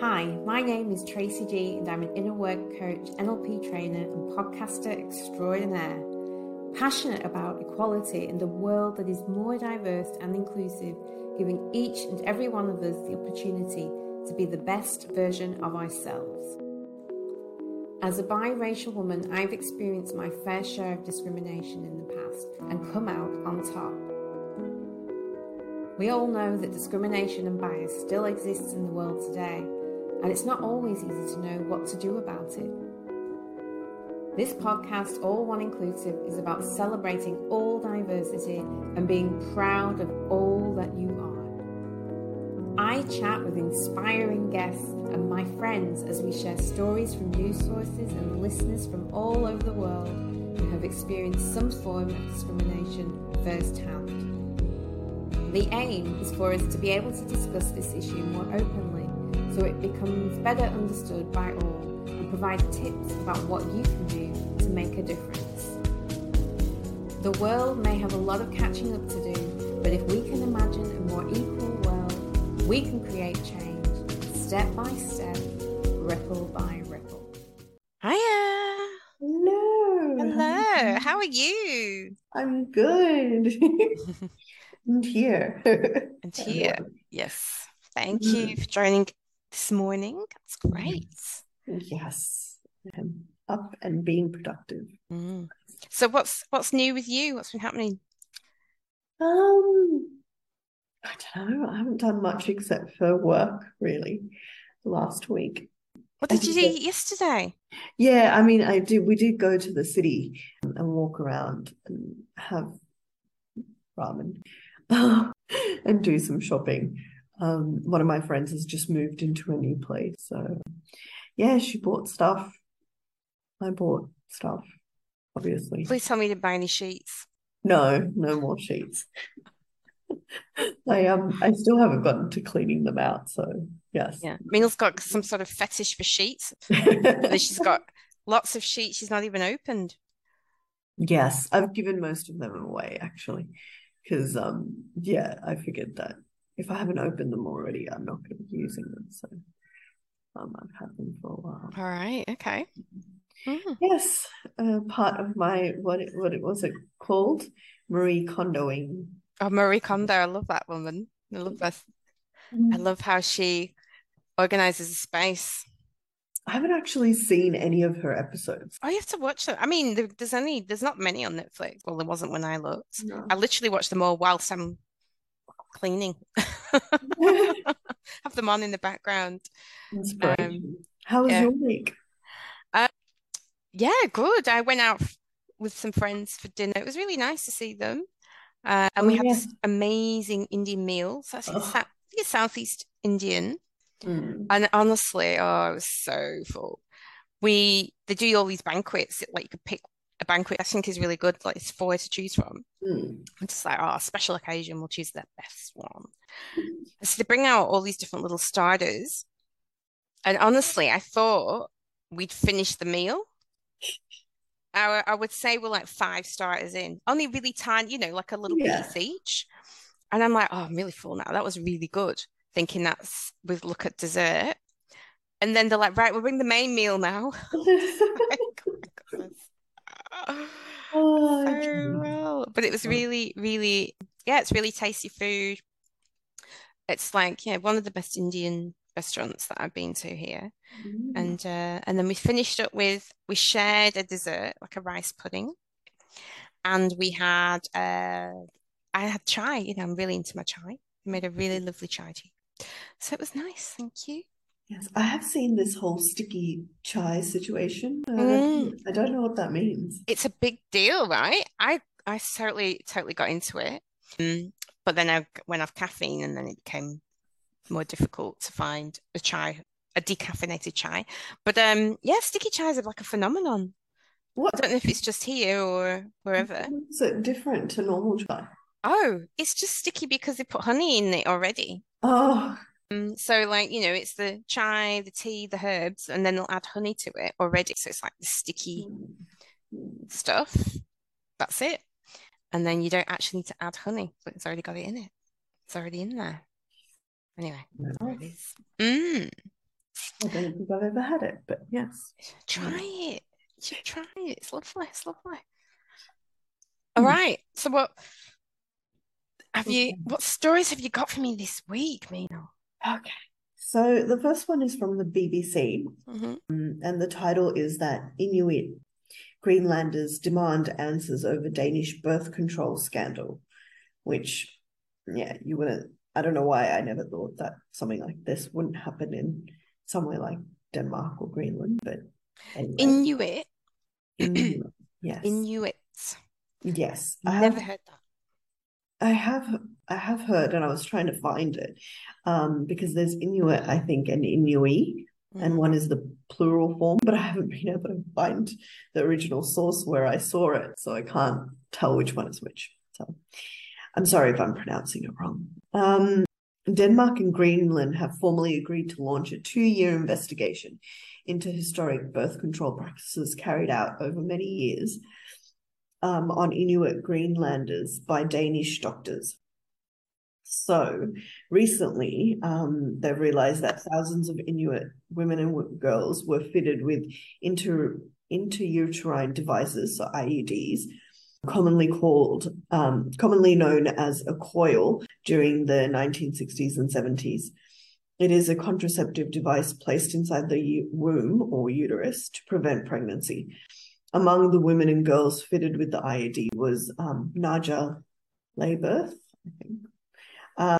Hi, my name is Tracy G, and I'm an inner work coach, NLP trainer, and podcaster extraordinaire. Passionate about equality and a world that is more diverse and inclusive, giving each and every one of us the opportunity to be the best version of ourselves. As a biracial woman, I've experienced my fair share of discrimination in the past and come out on top. We all know that discrimination and bias still exists in the world today, and it's not always easy to know what to do about it. This podcast, All One Inclusive, is about celebrating all diversity and being proud of all that you are. I chat with inspiring guests and my friends as we share stories from news sources and listeners from all over the world who have experienced some form of discrimination firsthand. The aim is for us to be able to discuss this issue more openly so it becomes better understood by all and provides tips about what you can do to make a difference. The world may have a lot of catching up to do, but if we can imagine a more equal world, we can create change step by step, ripple by ripple. Hiya. Hello. Hello. How are you? I'm good. and here. And here. Yes. Thank you for joining this morning. That's great. Yes. Up and being productive. Mm. So what's what's new with you? What's been happening? Um, I don't know. I haven't done much except for work really last week. What did you do yesterday? Yeah, I mean, I did. We did go to the city and walk around and have ramen and do some shopping. Um, one of my friends has just moved into a new place, so yeah, she bought stuff. I bought stuff, obviously. Please tell me to buy any sheets. No, no more sheets. I um, I still haven't gotten to cleaning them out, so yes. Yeah, Meenal's got some sort of fetish for sheets. she's got lots of sheets she's not even opened. Yes, I've given most of them away actually, because um, yeah, I figured that if I haven't opened them already, I'm not going to be using them. So um, I've had them for a while. All right. Okay. Mm. Yes, uh, part of my what it, what it was it called Marie Kondoing. Oh, Marie Kondo. I love that woman. I love that. I love how she organizes a space. I haven't actually seen any of her episodes. Oh, you have to watch them. I mean, there's only there's not many on Netflix. Well, there wasn't when I looked. No. I literally watched them all whilst I'm cleaning. Have them on in the background. Inspiration. How was yeah. your week? Yeah, good. I went out with some friends for dinner. It was really nice to see them. Uh, and Oh, we had yeah. this amazing Indian meal. So I think it's, Oh. Sou- I think it's Southeast Indian. Mm. And honestly, oh, I was so full. We they do all these banquets, that like you could pick a banquet I think is really good, like it's four to choose from. Mm. Just like, oh, special occasion, we'll choose the best one. So they bring out all these different little starters. And honestly, I thought we'd finish the meal. I, I would say we're like five starters in, only really tiny, you know, like a little Yeah. piece each. And I'm like, oh, I'm really full now. That was really good. Thinking that's with look at dessert. And then they're like, right, we'll bring the main meal now. Oh, so well. But it was really, really, yeah, it's really tasty food. It's like, yeah, one of the best Indian restaurants that I've been to here. Mm. And uh, and then we finished up with we shared a dessert, like a rice pudding. And we had uh I had chai, you know, I'm really into my chai. I made a really lovely chai tea. So it was nice, thank you. Yes, I have seen this whole sticky chai situation. Uh, Mm. I don't know what that means. It's a big deal, right? I I totally totally got into it. Mm, but then I went off caffeine and then it became more difficult to find a chai, a decaffeinated chai. But um yeah, sticky chai is like a phenomenon. I What don't know if it's just here or wherever. is it different to normal chai? Oh, it's just sticky because they put honey in it already. Oh, so like, you know, it's the chai, the tea, the herbs, and then they'll add honey to it already. So it's like the sticky Mm. stuff. That's it. And then you don't actually need to add honey, but it's already got it in it. It's already in there. Anyway, it is. Mm. I don't think I've ever had it, but yes. Try it. You should try it. It's lovely. It's lovely. All right. So what have you what stories have you got for me this week, Mina? Okay. So the first one is from the BBC, hmm um, and the title is that Inuit Greenlanders demand answers over Danish birth control scandal, which, yeah, you wouldn't. I don't know why I never thought that something like this wouldn't happen in somewhere like Denmark or Greenland, but anyway. Inuit. Inuit, yes, Inuits. yes, I Never have heard that. I have I have heard, and I was trying to find it, um, because there's Inuit, I think, and Inuit, and Mhm. one is the plural form, but I haven't been able to find the original source where I saw it, so I can't tell which one is which. So I'm sorry if I'm pronouncing it wrong. Um, Denmark and Greenland have formally agreed to launch a two-year investigation into historic birth control practices carried out over many years um, on Inuit Greenlanders by Danish doctors. So recently, um, they've realized that thousands of Inuit women and girls were fitted with inter interuterine devices, so IUDs, commonly called, um, commonly known as a coil during the 1960s and 70s. It is a contraceptive device placed inside the womb or uterus to prevent pregnancy. Among the women and girls fitted with the IUD was um, Naja Lyberth, I think. Um,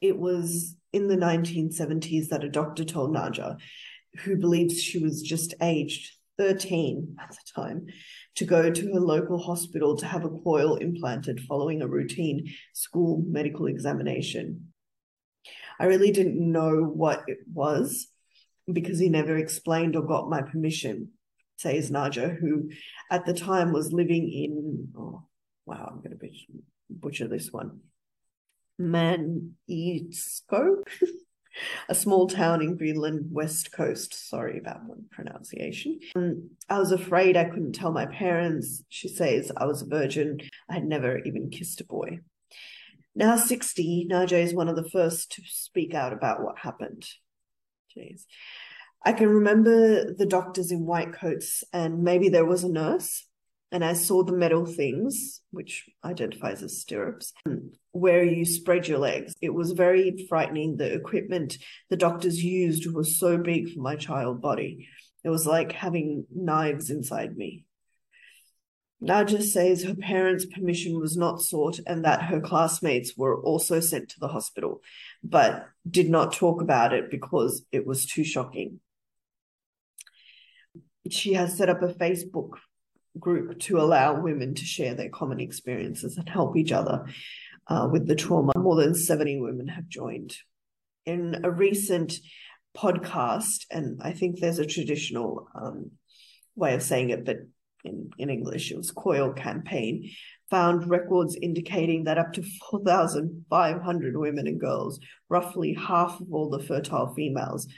it was in the 1970s that a doctor told Naja, who believes she was just aged 13 at the time, to go to her local hospital to have a coil implanted following a routine school medical examination. I really didn't know what it was because he never explained or got my permission, says Naja, who at the time was living in, oh, wow, I'm going to butcher this one. Maniitsko, a small town in Greenland west coast. Sorry about my pronunciation. Um, I was afraid I couldn't tell my parents. She says I was a virgin. I had never even kissed a boy. Now 60, Naja is one of the first to speak out about what happened. Jeez. I can remember the doctors in white coats, and maybe there was a nurse, and I saw the metal things, which identifies as stirrups, where you spread your legs. It was very frightening. The equipment the doctors used was so big for my child body. It was like having knives inside me. Naja says her parents' permission was not sought and that her classmates were also sent to the hospital, but did not talk about it because it was too shocking. She has set up a Facebook group to allow women to share their common experiences and help each other uh, with the trauma. More than 70 women have joined. In a recent podcast, and I think there's a traditional um, way of saying it, but in, in English, it was Coil Campaign, found records indicating that up to 4,500 women and girls, roughly half of all the fertile females,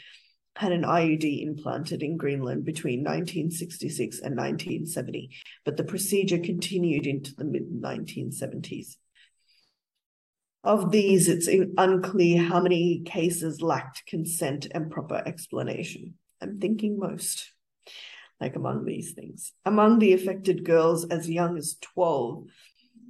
had an IUD implanted in Greenland between 1966 and 1970, but the procedure continued into the mid 1970s. Of these, it's unclear how many cases lacked consent and proper explanation. I'm thinking most, like among these things. Among the affected girls as young as 12,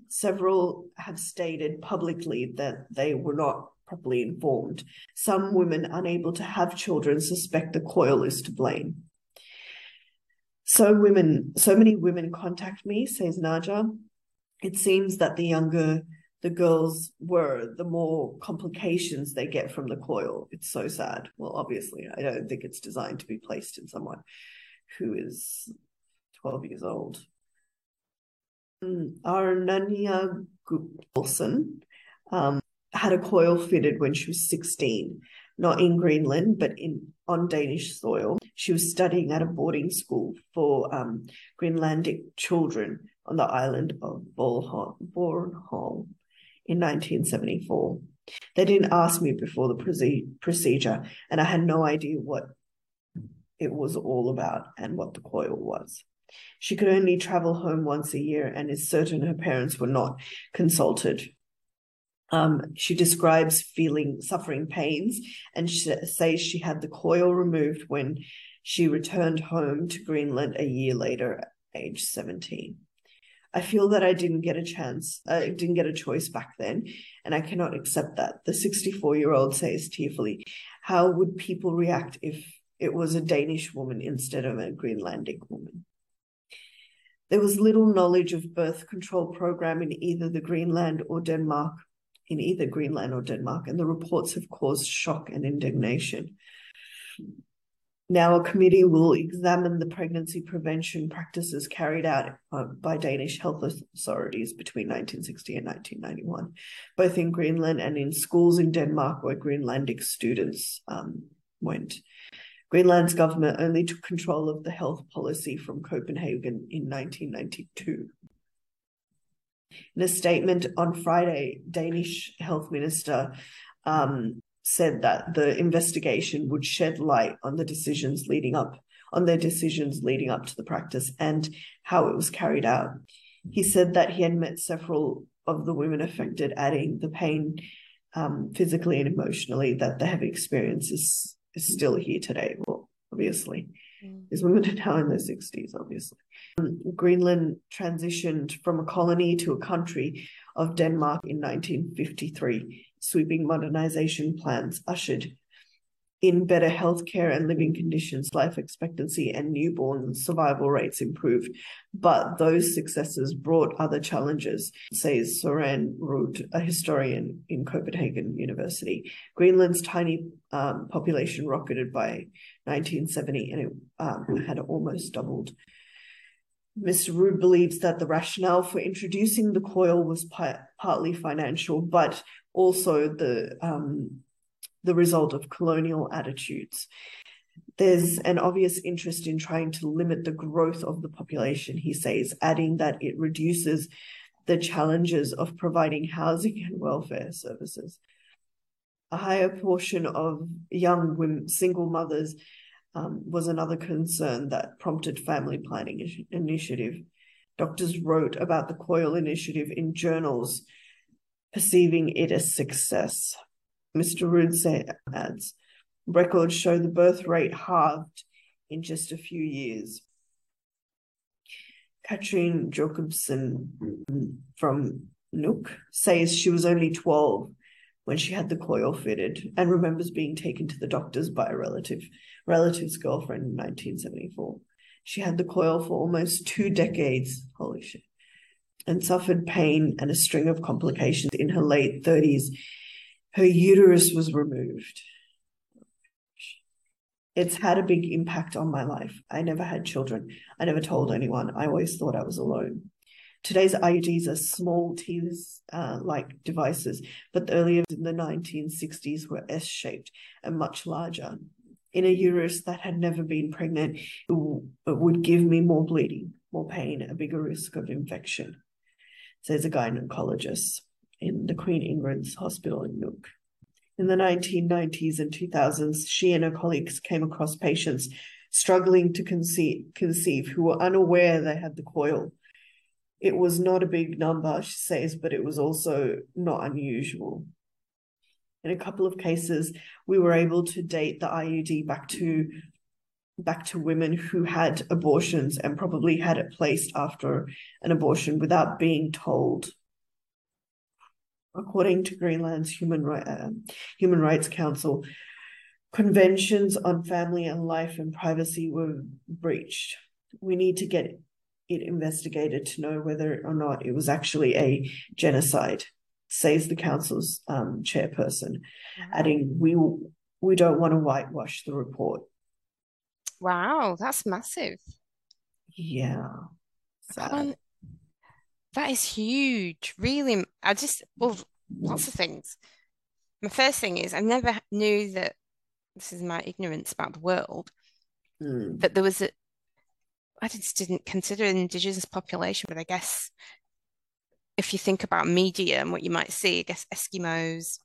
several have stated publicly that they were not properly informed. Some women unable to have children suspect the coil is to blame. So women, so many women contact me, says Naja. It seems that the younger the girls were, the more complications they get from the coil. It's so sad. Well, obviously, I don't think it's designed to be placed in someone who is 12 years old. Arnania Wilson um, had a coil fitted when she was 16, not in Greenland, but in on Danish soil. She was studying at a boarding school for um, Greenlandic children on the island of Bornholm in 1974. They didn't ask me before the procedure, and I had no idea what it was all about and what the coil was. She could only travel home once a year and is certain her parents were not consulted. Um, she describes feeling suffering pains and she says she had the coil removed when she returned home to Greenland a year later, age 17. I feel that I didn't get a chance, I uh, didn't get a choice back then, and I cannot accept that. The 64 year old says tearfully, How would people react if it was a Danish woman instead of a Greenlandic woman? There was little knowledge of birth control program in either the Greenland or Denmark, in either Greenland or Denmark, and the reports have caused shock and indignation. Now, a committee will examine the pregnancy prevention practices carried out uh, by Danish health authorities between 1960 and 1991, both in Greenland and in schools in Denmark where Greenlandic students um, went. Greenland's government only took control of the health policy from Copenhagen in 1992. In a statement on Friday, Danish Health Minister um, said that the investigation would shed light on the decisions leading up on their decisions leading up to the practice and how it was carried out. He said that he had met several of the women affected, adding the pain um, physically and emotionally that they have experienced is, is still here today. Well, obviously. These women are now in their 60s, obviously. Um, Greenland transitioned from a colony to a country of Denmark in 1953 sweeping modernization plans ushered in better healthcare and living conditions, life expectancy and newborn survival rates improved. But those successes brought other challenges, says Soren Ruud, a historian in Copenhagen University. Greenland's tiny um, population rocketed by 1970 and it um, had almost doubled. Mr. Ruud believes that the rationale for introducing the coil was partly financial, but also the um, the result of colonial attitudes. There's an obvious interest in trying to limit the growth of the population, he says, adding that it reduces the challenges of providing housing and welfare services. A higher portion of young women, single mothers um, was another concern that prompted family planning initiative. Doctors wrote about the COIL initiative in journals perceiving it as a success. Mr. Ruud adds, records show the birth rate halved in just a few years. Katrine Jacobsen from Nuuk says she was only 12 when she had the coil fitted and remembers being taken to the doctors by a relative relative's girlfriend in 1974. She had the coil for almost two decades. Holy shit and suffered pain and a string of complications in her late 30s. Her uterus was removed. It's had a big impact on my life. I never had children. I never told anyone. I always thought I was alone. Today's IUDs are small tears uh, like devices, but the earlier in the 1960s were S shaped and much larger. In a uterus that had never been pregnant, it, it would give me more bleeding, more pain, a bigger risk of infection says a gynecologist in the Queen Ingrid's Hospital in Nuuk. In the 1990s and 2000s, she and her colleagues came across patients struggling to conceive, conceive who were unaware they had the coil. It was not a big number, she says, but it was also not unusual. In a couple of cases, we were able to date the IUD back to back to women who had abortions and probably had it placed after an abortion without being told. According to Greenland's Human, uh, Human Rights Council, conventions on family and life and privacy were breached. We need to get it investigated to know whether or not it was actually a genocide, says the council's um, chairperson, adding, "We we don't want to whitewash the report." Wow, that's massive. Yeah. That is huge. Really, I just, well, lots of things. My first thing is I never knew that this is my ignorance about the world, mm. that there was a, I just didn't consider an indigenous population, but I guess if you think about media and what you might see, I guess Eskimos,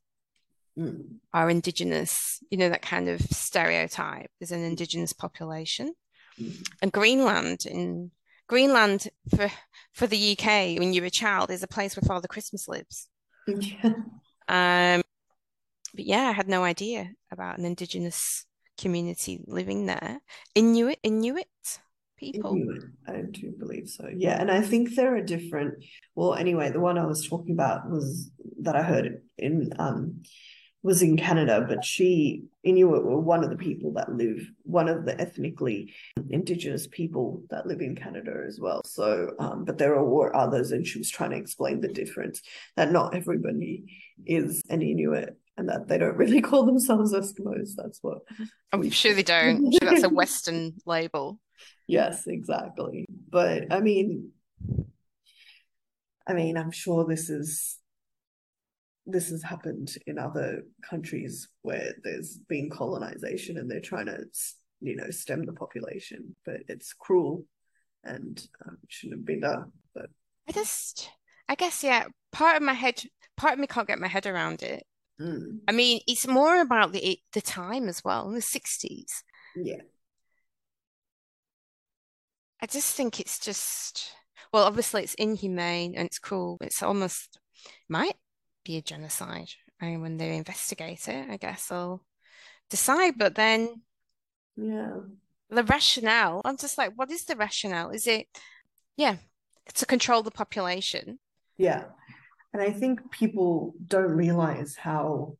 mm. are indigenous, you know, that kind of stereotype. There's an indigenous population. Mm. And Greenland in Greenland for for the UK when you're a child is a place where Father Christmas lives. Yeah. Um, but yeah, I had no idea about an indigenous community living there. Inuit, Inuit people. Inuit, I do believe so. Yeah, and I think there are different. Well, anyway, the one I was talking about was that I heard in um was in Canada, but she Inuit were one of the people that live, one of the ethnically indigenous people that live in Canada as well. So, um, but there were others, and she was trying to explain the difference that not everybody is an Inuit and that they don't really call themselves Eskimos. That's what I'm sure they don't. I'm sure that's a Western label. Yes, exactly. But I mean, I mean, I'm sure this is this has happened in other countries where there's been colonization and they're trying to you know stem the population but it's cruel and um, shouldn't have been done but i just i guess yeah part of my head part of me can't get my head around it. Mm. i mean it's more about the the time as well in the 60s yeah. I just think it's just well obviously it's inhumane and it's cruel it's almost might be a genocide. And when they investigate it, I guess they'll decide. But then, yeah, the rationale, I'm just like, what is the rationale? Is it, yeah, to control the population? Yeah. And I think people don't realize how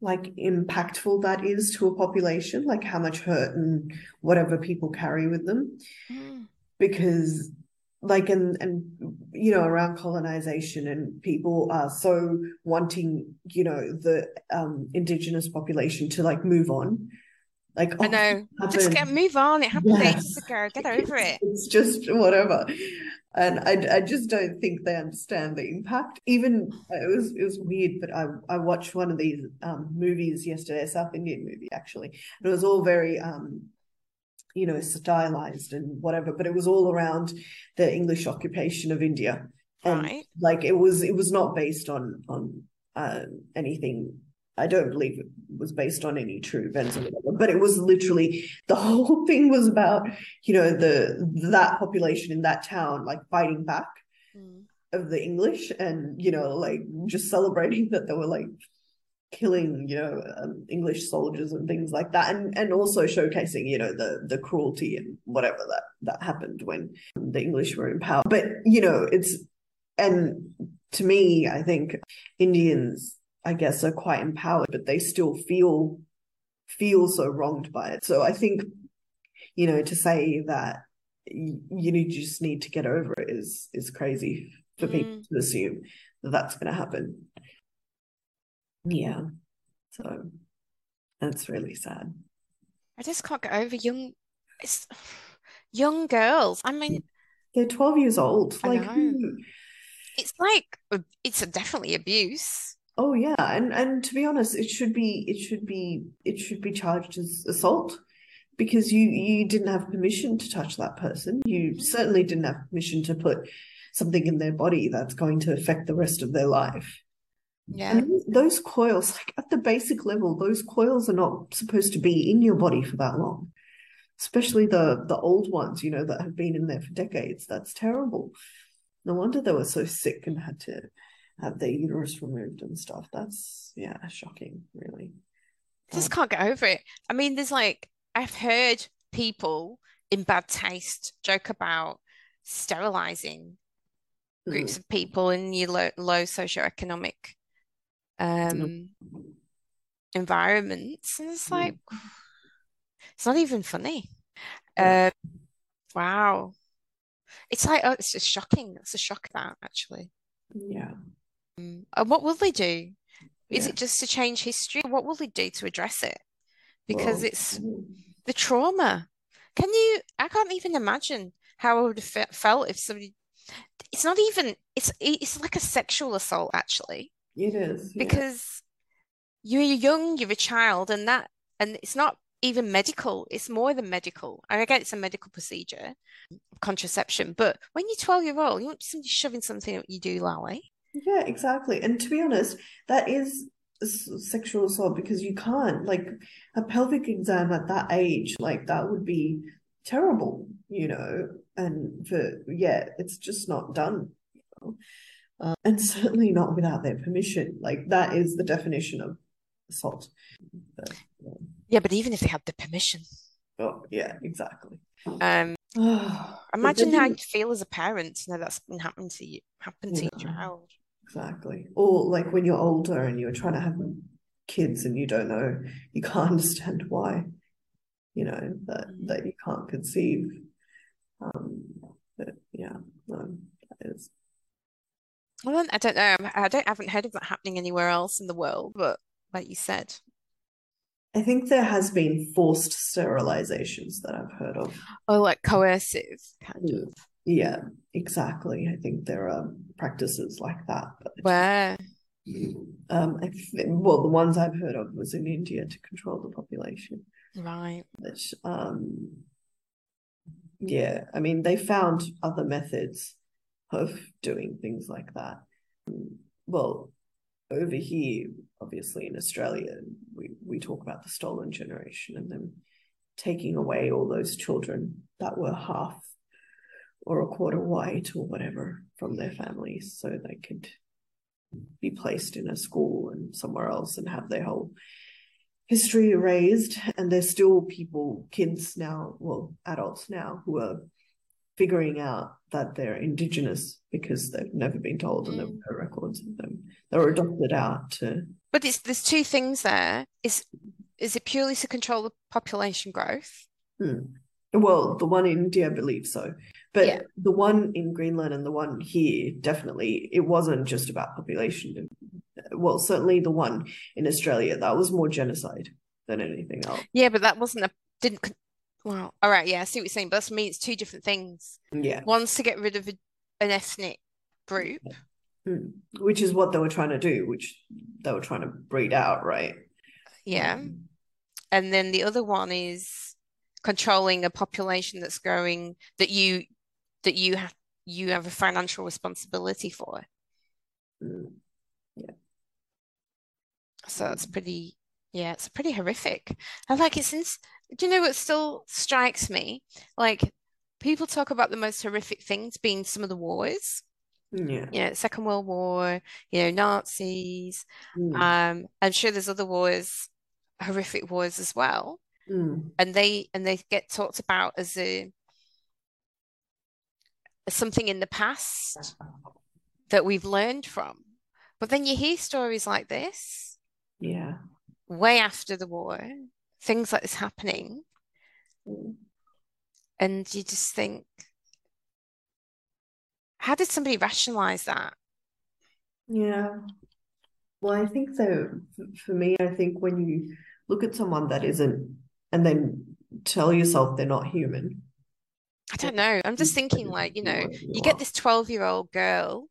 like impactful that is to a population, like how much hurt and whatever people carry with them. Mm. Because like and and you know around colonization and people are so wanting you know the um indigenous population to like move on. Like I know. just get move on. It happened yeah. ages ago get over it. It's just whatever. And I, I just don't think they understand the impact. Even it was it was weird but I, I watched one of these um movies yesterday a South Indian movie actually. And it was all very um you know, stylized and whatever, but it was all around the English occupation of India. And right. like it was it was not based on on uh, anything I don't believe it was based on any true events or whatever, but it was literally the whole thing was about, you know, the that population in that town like fighting back mm. of the English and, you know, like just celebrating that they were like killing you know um, english soldiers and things like that and and also showcasing you know the the cruelty and whatever that that happened when the english were in power. But you know it's and to me i think indians i guess are quite empowered but they still feel feel so wronged by it. So i think you know to say that you, you just need to get over it is is crazy for mm. people to assume that that's going to happen yeah. So that's really sad. I just can't get over young it's young girls. I mean they're 12 years old. Like it's like it's definitely abuse. Oh yeah, and and to be honest, it should be it should be it should be charged as assault because you you didn't have permission to touch that person. You mm-hmm. certainly didn't have permission to put something in their body that's going to affect the rest of their life. Yeah. And those coils, like at the basic level, those coils are not supposed to be in your body for that long. Especially the the old ones, you know, that have been in there for decades. That's terrible. No wonder they were so sick and had to have their uterus removed and stuff. That's yeah, shocking, really. I just um, can't get over it. I mean, there's like I've heard people in bad taste joke about sterilizing groups mm. of people in your low, low socioeconomic um, environments. And it's like, it's not even funny. Uh, wow. It's like, oh, it's just shocking. It's a shock that actually. Yeah. Um, and what will they do? Is yeah. it just to change history? What will they do to address it? Because well, it's the trauma. Can you? I can't even imagine how I would have felt if somebody. It's not even. It's it's like a sexual assault actually. It is yeah. because you're young, you're a child, and that, and it's not even medical. It's more than medical. I get it's a medical procedure, contraception, but when you're 12 year old, you want somebody shoving something up you do, Lally. Yeah, exactly. And to be honest, that is sexual assault because you can't like a pelvic exam at that age, like that would be terrible, you know. And for yeah, it's just not done. You know? Uh, and certainly not without their permission. Like that is the definition of assault. But, Yeah, but even if they had the permission, oh, yeah, exactly. um, imagine how you- feel as a parent to know that's been happening to you, happened to your child. Exactly. Or like when you're older and you're trying to have kids and you don't know, you can't understand why, you know, that that you can't conceive. Um, but yeah, no, that is I don't, I don't know. I don't, I haven't heard of that happening anywhere else in the world, but like you said, I think there has been forced sterilizations that I've heard of. oh, like coercive kind of. Yeah, exactly. I think there are practices like that. But Where, um, I think, well, the ones I've heard of was in India to control the population. right? Which, um, yeah, I mean, they found other methods of doing things like that. Well, over here, obviously in Australia, we, we talk about the stolen generation and them taking away all those children that were half or a quarter white or whatever from their families so they could be placed in a school and somewhere else and have their whole history erased and there's still people kids now well adults now who are figuring out that they're indigenous because they've never been told and there were no records of them they were adopted out to But it's there's two things there. Is is it purely to control the population growth? Hmm. well the one in india i believe so but Yeah. the one in greenland and the one here definitely it wasn't just about population well certainly the one in australia that was more genocide than anything else Yeah, but that wasn't a didn't. Well, all right, yeah, I see what you're saying, but that's me. It's two different things. yeah One's to get rid of a, an ethnic group, Hmm. which is what they were trying to do which they were trying to breed out right yeah, and then the other one is controlling a population that's growing that you that you have you have a financial responsibility for. Yeah. So it's pretty, yeah, it's pretty horrific. And like it since, do you know what still strikes me? Like people talk about the most horrific things being some of the wars, yeah you know, Second World War, you know, Nazis. Hmm. Um, I'm sure there's other wars, horrific wars as well. Hmm. And they and they get talked about as a as something in the past that we've learned from. But then you hear stories like this. yeah way after the war, things like this happening, Hmm. and you just think, how did somebody rationalize that? Yeah. Well, I think so. For me, I think when you look at someone that isn't, and then tell yourself they're not human, I don't know. I'm just thinking, like, you know you you get this 12 year old girl,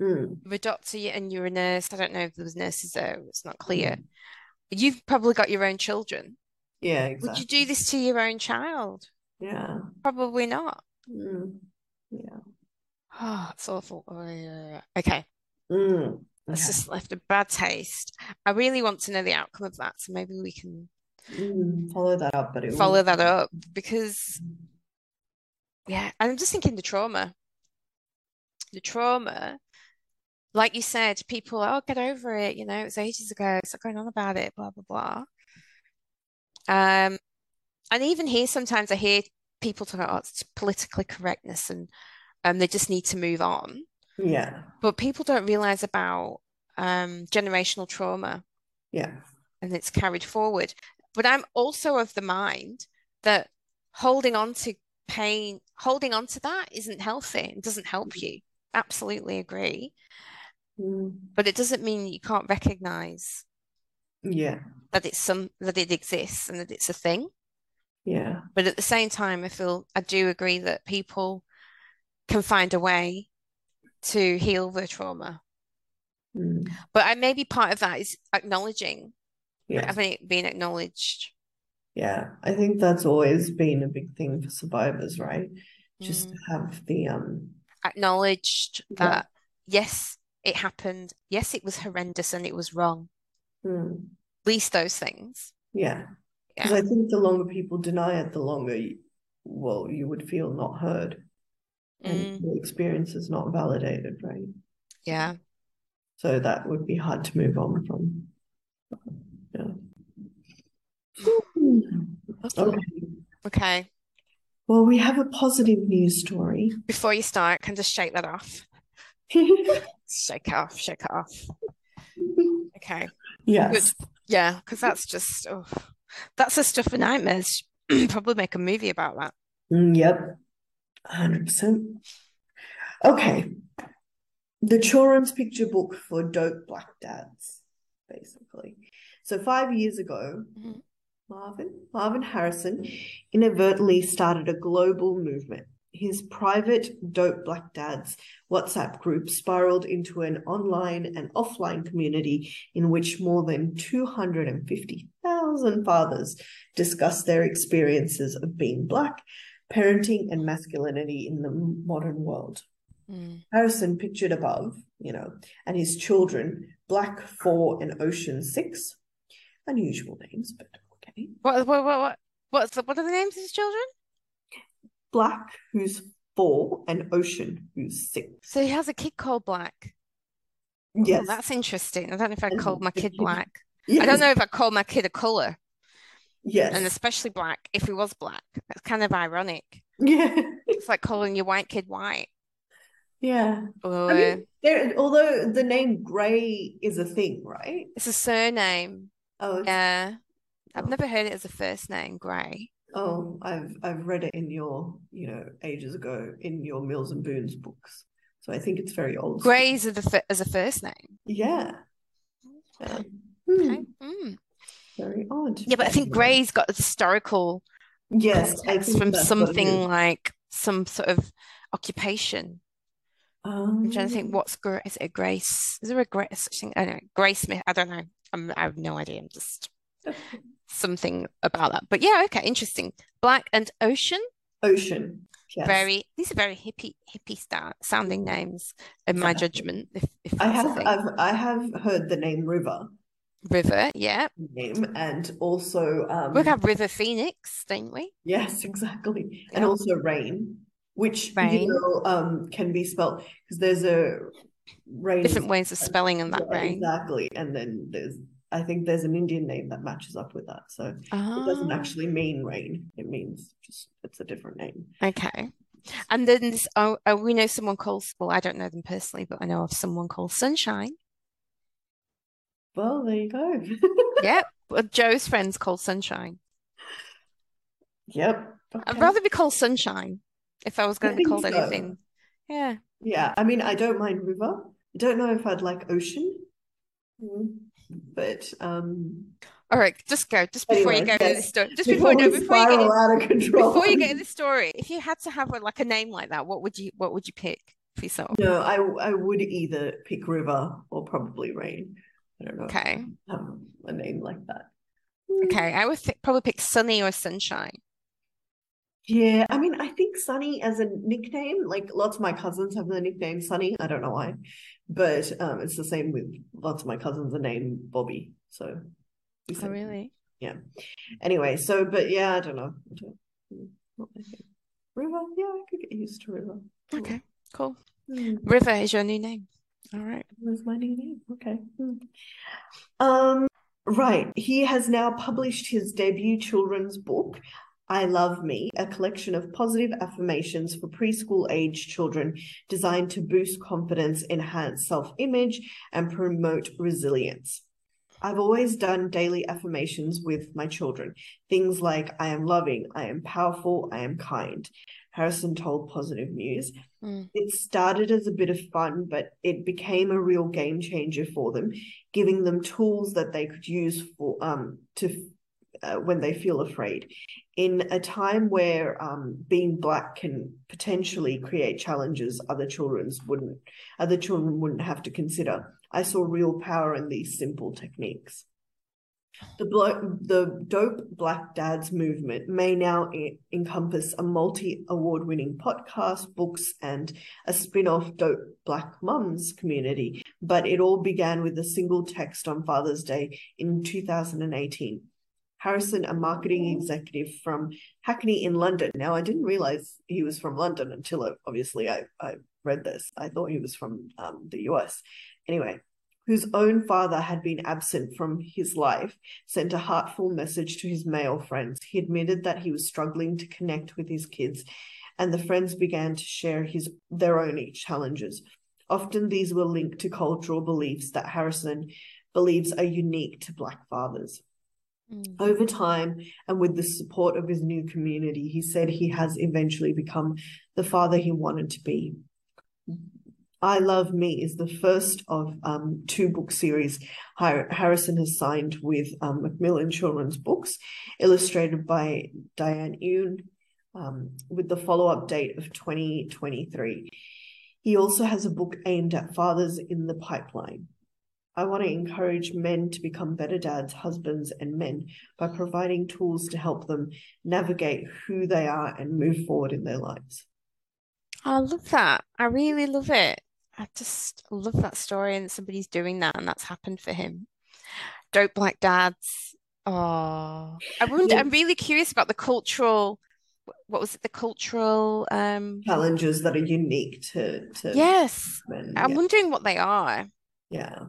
Mm, you're a doctor and you're a nurse. I don't know if there was nurses there, it's not clear. Mm. You've probably got your own children. Yeah, Would you do this to your own child? Yeah. Probably not. Mm, yeah. Oh, it's awful. Oh, yeah. Okay. Mm, That's okay. just left a bad taste. I really want to know the outcome of that, so maybe we can Mm, follow that up, but it follow will. that up because, yeah, And I'm just thinking the trauma. The trauma, like you said, people, oh, get over it, you know, it was ages ago, stop going on about it, blah, blah, blah. Um, and even here, sometimes I hear people talk about oh, it's politically correctness and um, they just need to move on. Yeah. But people don't realize about um, generational trauma Yeah. and it's carried forward. But I'm also of the mind that holding on to pain, holding on to that isn't healthy and doesn't help you. Absolutely agree. Mm, But it doesn't mean you can't recognize yeah. that it's some that it exists and that it's a thing. Yeah. But at the same time, I feel I do agree that people can find a way to heal their trauma. Mm, But I maybe part of that is acknowledging, yeah. having it being acknowledged. Yeah. I think that's always been a big thing for survivors, right? Just Mm. to have the um acknowledged Yeah. that yes, it happened. Yes, it was horrendous and it was wrong. mm, At least those things. yeah. Because Yeah. I think the longer people deny it, the longer you, well, you would feel not heard and Mm. your experience is not validated, right? Yeah. So that would be hard to move on from. Yeah. Okay. Okay. Well, we have a positive news story. Before you start, can just shake that off. Shake off. Shake off. Okay. yes. Yeah, because that's just oh, that's the stuff for nightmares. Probably make a movie about that. Mm, Yep. 100%. Okay. The children's picture book for dope black dads, basically. So five years ago, Mhm. Marvin, Marvin Harrison inadvertently started a global movement. His private dope black dads WhatsApp group spiraled into an online and offline community in which more than 250,000 fathers discussed their experiences of being black, parenting, and masculinity in the modern world. Mm. Harrison pictured above, you know, and his children, Black Four and Ocean Six. Unusual names, but okay. What what what what what's the, what are the names of his children? Black, who's four, and Ocean, who's six. So he has a kid called Black. Oh, Yes. that's interesting. I don't know if I'd And call my kid Black. I don't know if I'd call my kid a color, Yes. and especially black if he was black. That's kind of ironic. Yeah. It's like calling your white kid white. Yeah. Or I mean, there, although the name Gray is a thing, right? it's a surname. Oh, Yeah. Oh. I've Oh. never heard it as a first name, Gray. Oh, I've I've read it in your, you know, ages ago in your Mills and Boons books. So I think it's very old. Gray's as a, as a first name. Yeah. Hmm, Okay. Mm. very odd. Yeah, but I think Gray's got a historical Yes, I context think from that's what it something like some sort of occupation. I'm trying to think Um, what's gra is it a grace? Is there a grace such thing? I don't know. Grace Smith. I don't know. I'm, I have no idea. I'm just something about that. But yeah, okay, interesting. Black and Ocean. Ocean. Yes. Very these are very hippie hippie start sounding names in my judgment, if if I have. I've I have heard the name River River, yeah. name and also um We have River Phoenix, don't we? yes, exactly. And also rain, which you know um can be spelled because there's a rain Different ways of spelling in that yeah, rain. Exactly. And then there's I think there's an Indian name that matches up with that. So it doesn't Ah, actually mean rain. It means just it's a different name. okay. And then this, oh, oh, we know someone called, well, I don't know them personally, but I know of someone called Sunshine. Well, there you go. Yep. But Joe's friend's called Sunshine. Yep. I'd rather be called Sunshine if I was going to be called so. anything. Yeah. Yeah, I mean, I don't mind river. I don't know if I'd like ocean, Mm, but um, All right, just go. Just before you go into this story. Just before, no, before you get in, out of control. before you get in the story, if you had to have a, like a name like that, what would you what would you pick for yourself? No, I I would either pick river or probably rain. I don't know. Okay. a name like that. Okay, I would th probably pick Sunny or Sunshine. Yeah, I mean, I think Sunny as a nickname, like lots of my cousins have the nickname Sunny. I don't know why, but um, it's the same with lots of my cousins are named Bobby. So Oh, really? Anyway, so but yeah, I don't know. I don't- mm, not. River, yeah, I could get used to River. Okay, cool. Hmm, River is your new name. All right. River's my new name. Okay. Hmm. Um, right. He has now published his debut children's book, I Love Me, a collection of positive affirmations for preschool age children designed to boost confidence, enhance self-image, and promote resilience. I've always done daily affirmations with my children. Things like, I am loving, I am powerful, I am kind. Harrison told Positive News. Mm. It started as a bit of fun, but it became a real game changer for them, giving them tools that they could use for um to uh, when they feel afraid. In a time where um, being black can potentially create challenges other children's wouldn't other children wouldn't have to consider. I saw real power in these simple techniques. The, blo- the Dope Black Dads movement may now e- encompass a multi award winning podcast, books, and a spin off Dope Black Mums community, but it all began with a single text on Father's Day in 2018. Harrison, a marketing executive from Hackney in London. Now, I didn't realize he was from London until obviously I, I read this. I thought he was from um, the US. Anyway, whose own father had been absent from his life, sent a heartful message to his male friends. He admitted that he was struggling to connect with his kids, and the friends began to share his their own challenges. Often these were linked to cultural beliefs that Harrison believes are unique to Black fathers. Mm. Over time, and with the support of his new community, he said he has eventually become the father he wanted to be. I Love Me is the first of um, two book series Harrison has signed with um, Macmillan Children's Books, illustrated by Diane Ewen, um, with the follow up date of 2023. He also has a book aimed at fathers in the pipeline. I want to encourage men to become better dads, husbands, and men by providing tools to help them navigate who they are and move forward in their lives. I love that. I really love it. I just love that story, and somebody's doing that, and that's happened for him. Dope black dads. Oh, I wonder. Yeah. I'm really curious about the cultural. What was it? The cultural um challenges that are unique to to. Yes, men. I'm yeah. wondering what they are. Yeah.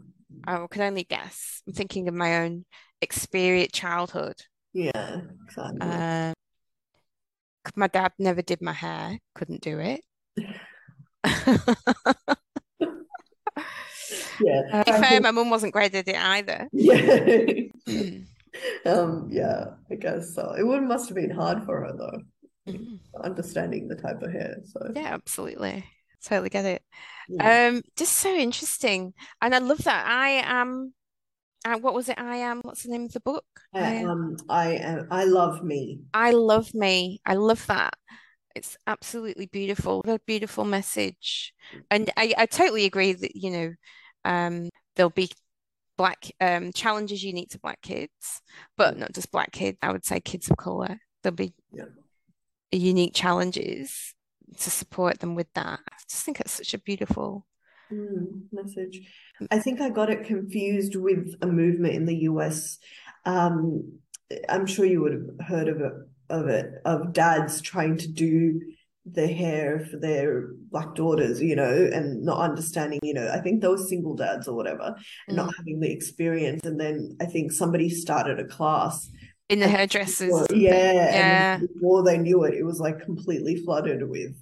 I can only guess. I'm thinking of my own experience, childhood. Yeah, exactly. Um, my dad never did my hair, couldn't do it. yeah. To fair, my mum wasn't great at it either. Yeah. um, yeah, I guess so. It would must have been hard for her though, mm-hmm. understanding the type of hair. So yeah, absolutely totally get it. Um, just so interesting, and I love that. I am. Uh, what was it? I am. What's the name of the book? Uh, I am. Um, I am. I love me. I love me. I love that. It's absolutely beautiful. What a beautiful message, and I, I totally agree that you know, um, there'll be black um challenges unique to black kids, but not just black kids. I would say kids of color. There'll be yeah. unique challenges to support them with that. I just think it's such a beautiful mm, message. I think I got it confused with a movement in the US. Um, I'm sure you would have heard of it of it of dads trying to do the hair for their black daughters, you know, and not understanding, you know, I think those single dads or whatever, and not mm. having the experience. And then I think somebody started a class in the hairdressers. yeah, yeah. before they knew it, it was like completely flooded with,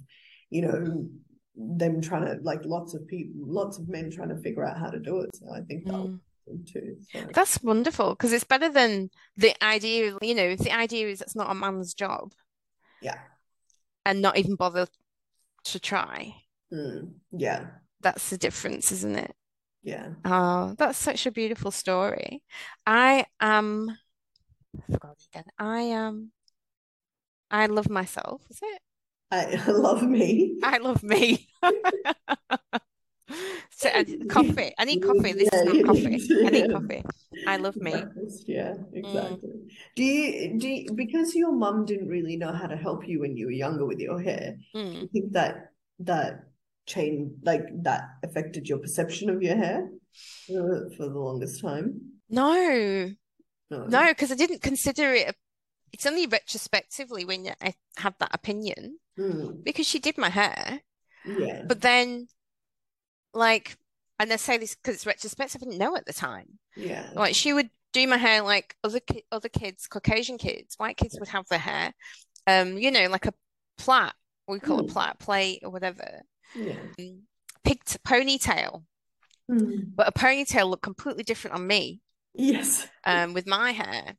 you know, them trying to like lots of people, lots of men trying to figure out how to do it. So I think that. Mm. Too, so. That's wonderful because it's better than the idea. You know, if the idea is it's not a man's job, yeah, and not even bother to try. Mm, yeah, that's the difference, isn't it? Yeah. Oh, that's such a beautiful story. I am I forgot again. I um I love myself, is it? I love me. I love me. so uh, coffee. I need coffee. This yeah, is not coffee. I need coffee. I love me. Yeah, exactly. Mm. Do you do you, because your mum didn't really know how to help you when you were younger with your hair? Mm. You think that that changed like that affected your perception of your hair for the longest time? No, no, because I didn't consider it. It's only retrospectively when I have that opinion mm. because she did my hair. Yeah. But then, like, and I say this because it's retrospective. I didn't know at the time. Yeah. Like she would do my hair like other ki- other kids, Caucasian kids, white kids would have their hair, um, you know, like a plait. We call mm. it plait, plate or whatever. Yeah. Um, picked ponytail, mm. but a ponytail looked completely different on me. Yes. Um, with my hair.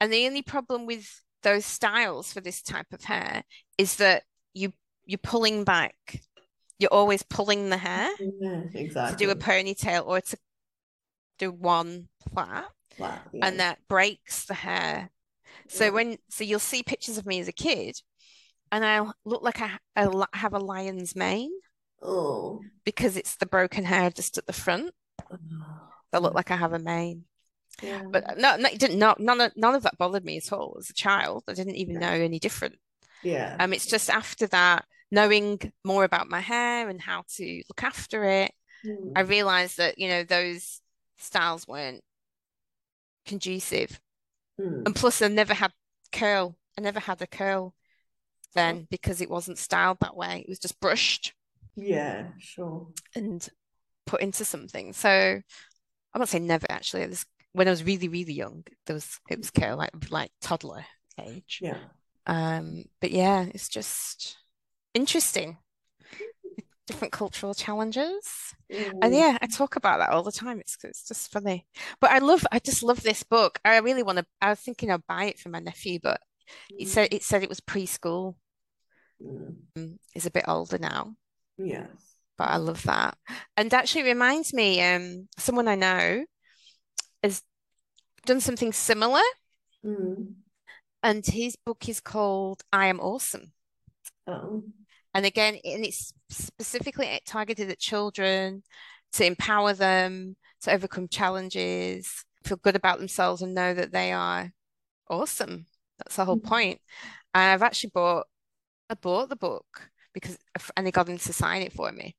And the only problem with those styles for this type of hair is that you you're pulling back. You're always pulling the hair. Yeah, exactly. To do a ponytail or to do one plait. yeah. And that breaks the hair. So yeah. when so you'll see pictures of me as a kid and I look like I, I have a lion's mane. Oh. Because it's the broken hair just at the front. Oh. I look like I have a mane. Yeah. But no, no, it didn't. No, none of none of that bothered me at all as a child. I didn't even know any different. Yeah. Um, it's just after that, knowing more about my hair and how to look after it, mm. I realized that you know those styles weren't conducive Mm. And plus, I never had curl. I never had a curl then because it wasn't styled that way. It was just brushed Yeah, sure. and put into something. So I won't say never actually. Was, when I was really, really young, there was it was curl like like toddler age. Yeah. Um, but yeah, it's just interesting. Different cultural challenges. And Mm. yeah, I talk about that all the time. It's it's just funny. But I love I just love this book. I really want to I was thinking I'd buy it for my nephew, but it said it said it was preschool. Mm. Um, He's a bit older now, Yes. but I love that. And actually reminds me, um, someone I know done something similar, Mm. and his book is called I Am Awesome. Oh. And again, and it's specifically targeted at children to empower them to overcome challenges, feel good about themselves, and know that they are awesome. That's the whole Mhm. point. And I've actually bought, I bought the book because, and they got him to sign it for me.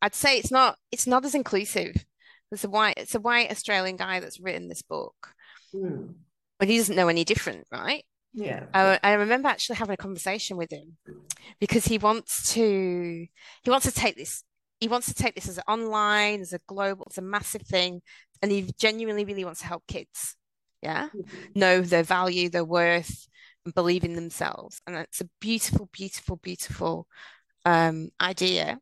I'd say it's not, it's not as inclusive. There's a white, it's a white Australian guy that's written this book, Mm. but he doesn't know any different, right? Yeah. I, I remember actually having a conversation with him because he wants to he wants to take this he wants to take this as an online as a global as a massive thing and he genuinely really wants to help kids yeah Mhm. know their value their worth and believe in themselves and that's a beautiful beautiful beautiful um idea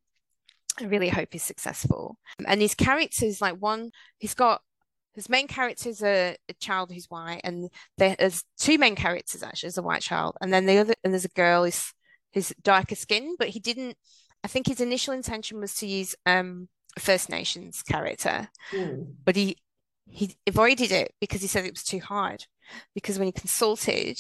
I really hope he's successful and his characters like one he's got his main character is a, a child who's white and there's two main characters actually there's a white child and then the other and there's a girl who's who's darker skin but he didn't I think his initial intention was to use um a First Nations character Mm. but he he avoided it because he said it was too hard because when he consulted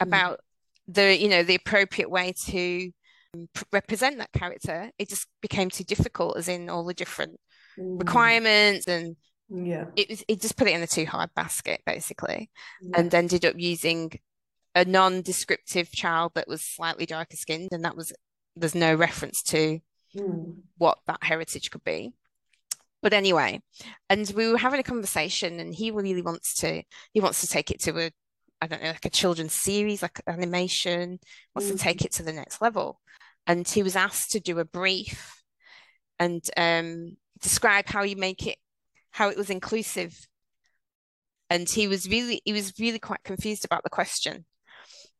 about the you know the appropriate way to um, represent that character it just became too difficult as in all the different Mm. requirements and Yeah. it was it just put it in the too hard basket basically Yeah. and ended up using a non-descriptive child that was slightly darker skinned and that was there's no reference to Mm. what that heritage could be but anyway and we were having a conversation and he really wants to he wants to take it to a I don't know like a children's series like animation wants to Mm. take it to the next level and he was asked to do a brief and um describe how you make it how it was inclusive and he was really he was really quite confused about the question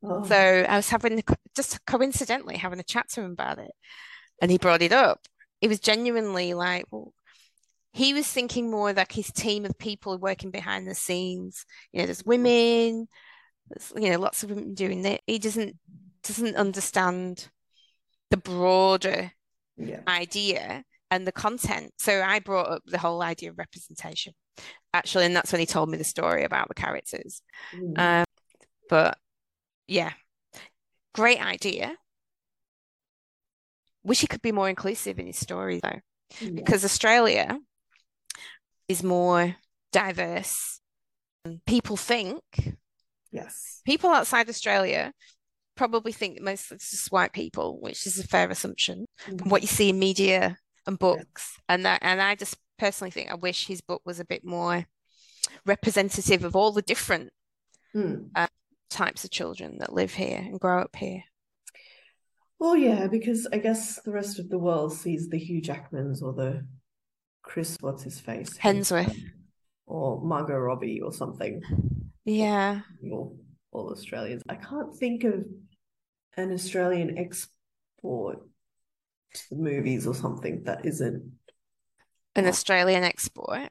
Oh. so I was having just coincidentally having a chat to him about it, and he brought it up. It was genuinely like, well, he was thinking more like his team of people working behind the scenes. You know, there's women, there's, you know, lots of women doing it. He doesn't doesn't understand the broader Yeah. idea and the content. So I brought up the whole idea of representation, actually, and that's when he told me the story about the characters. Mm. Um, but yeah, great idea. Wish he could be more inclusive in his story though, Yeah. because Australia is more diverse. People think, Yes. people outside Australia probably think most it's just white people, which is a fair assumption from what you see in media and books. And that, and I just personally think I wish his book was a bit more representative of all the different Mm. types of children that live here and grow up here. Well, yeah, because I guess the rest of the world sees the Hugh Jackmans or the Chris, what's his face? Hemsworth Or Margot Robbie or something. Yeah. All, all Australians. I can't think of an Australian export to the movies or something that isn't. An. Australian export.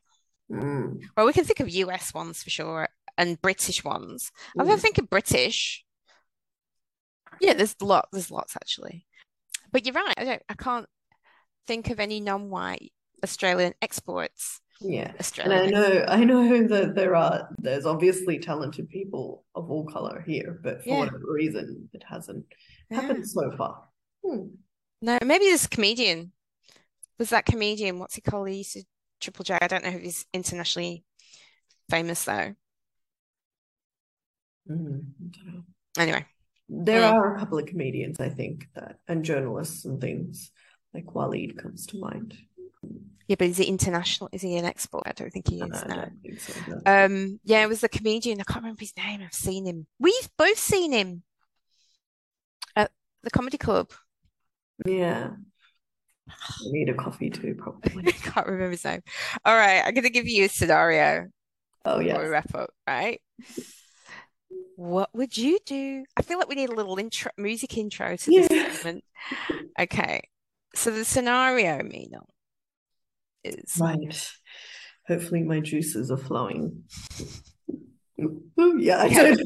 Mm. Well, we can think of US ones for sure and British ones. I Mm. don't think of British. Yeah, there's lot there's lots actually. But you're right, I don't I can't think of any non-white Australian exports. Yeah. And I know I know that there are there's obviously talented people of all color here, but for Yeah. whatever reason it hasn't Yeah. happened so far. Hmm. No, maybe this comedian. Was that comedian? What's he called? He used to Triple J. I don't know if he's internationally famous though. Mm. Anyway, There Mm. are a couple of comedians, I think, that and journalists and things like Waleed comes to mind. Yeah, but is he international? Is he an export? I don't think he is. No. don't think so, no. Um, yeah, it was the comedian. I can't remember his name. I've seen him. We've both seen him at the comedy club. Yeah. I need a coffee too, probably. I can't remember his name. All right, I'm gonna give you a scenario Oh, we wrap up, right? What would you do? I feel like we need a little intro, music intro to this Yeah. segment. Okay, so the scenario, Mina, is Right. Hopefully my juices are flowing. Yeah, I don't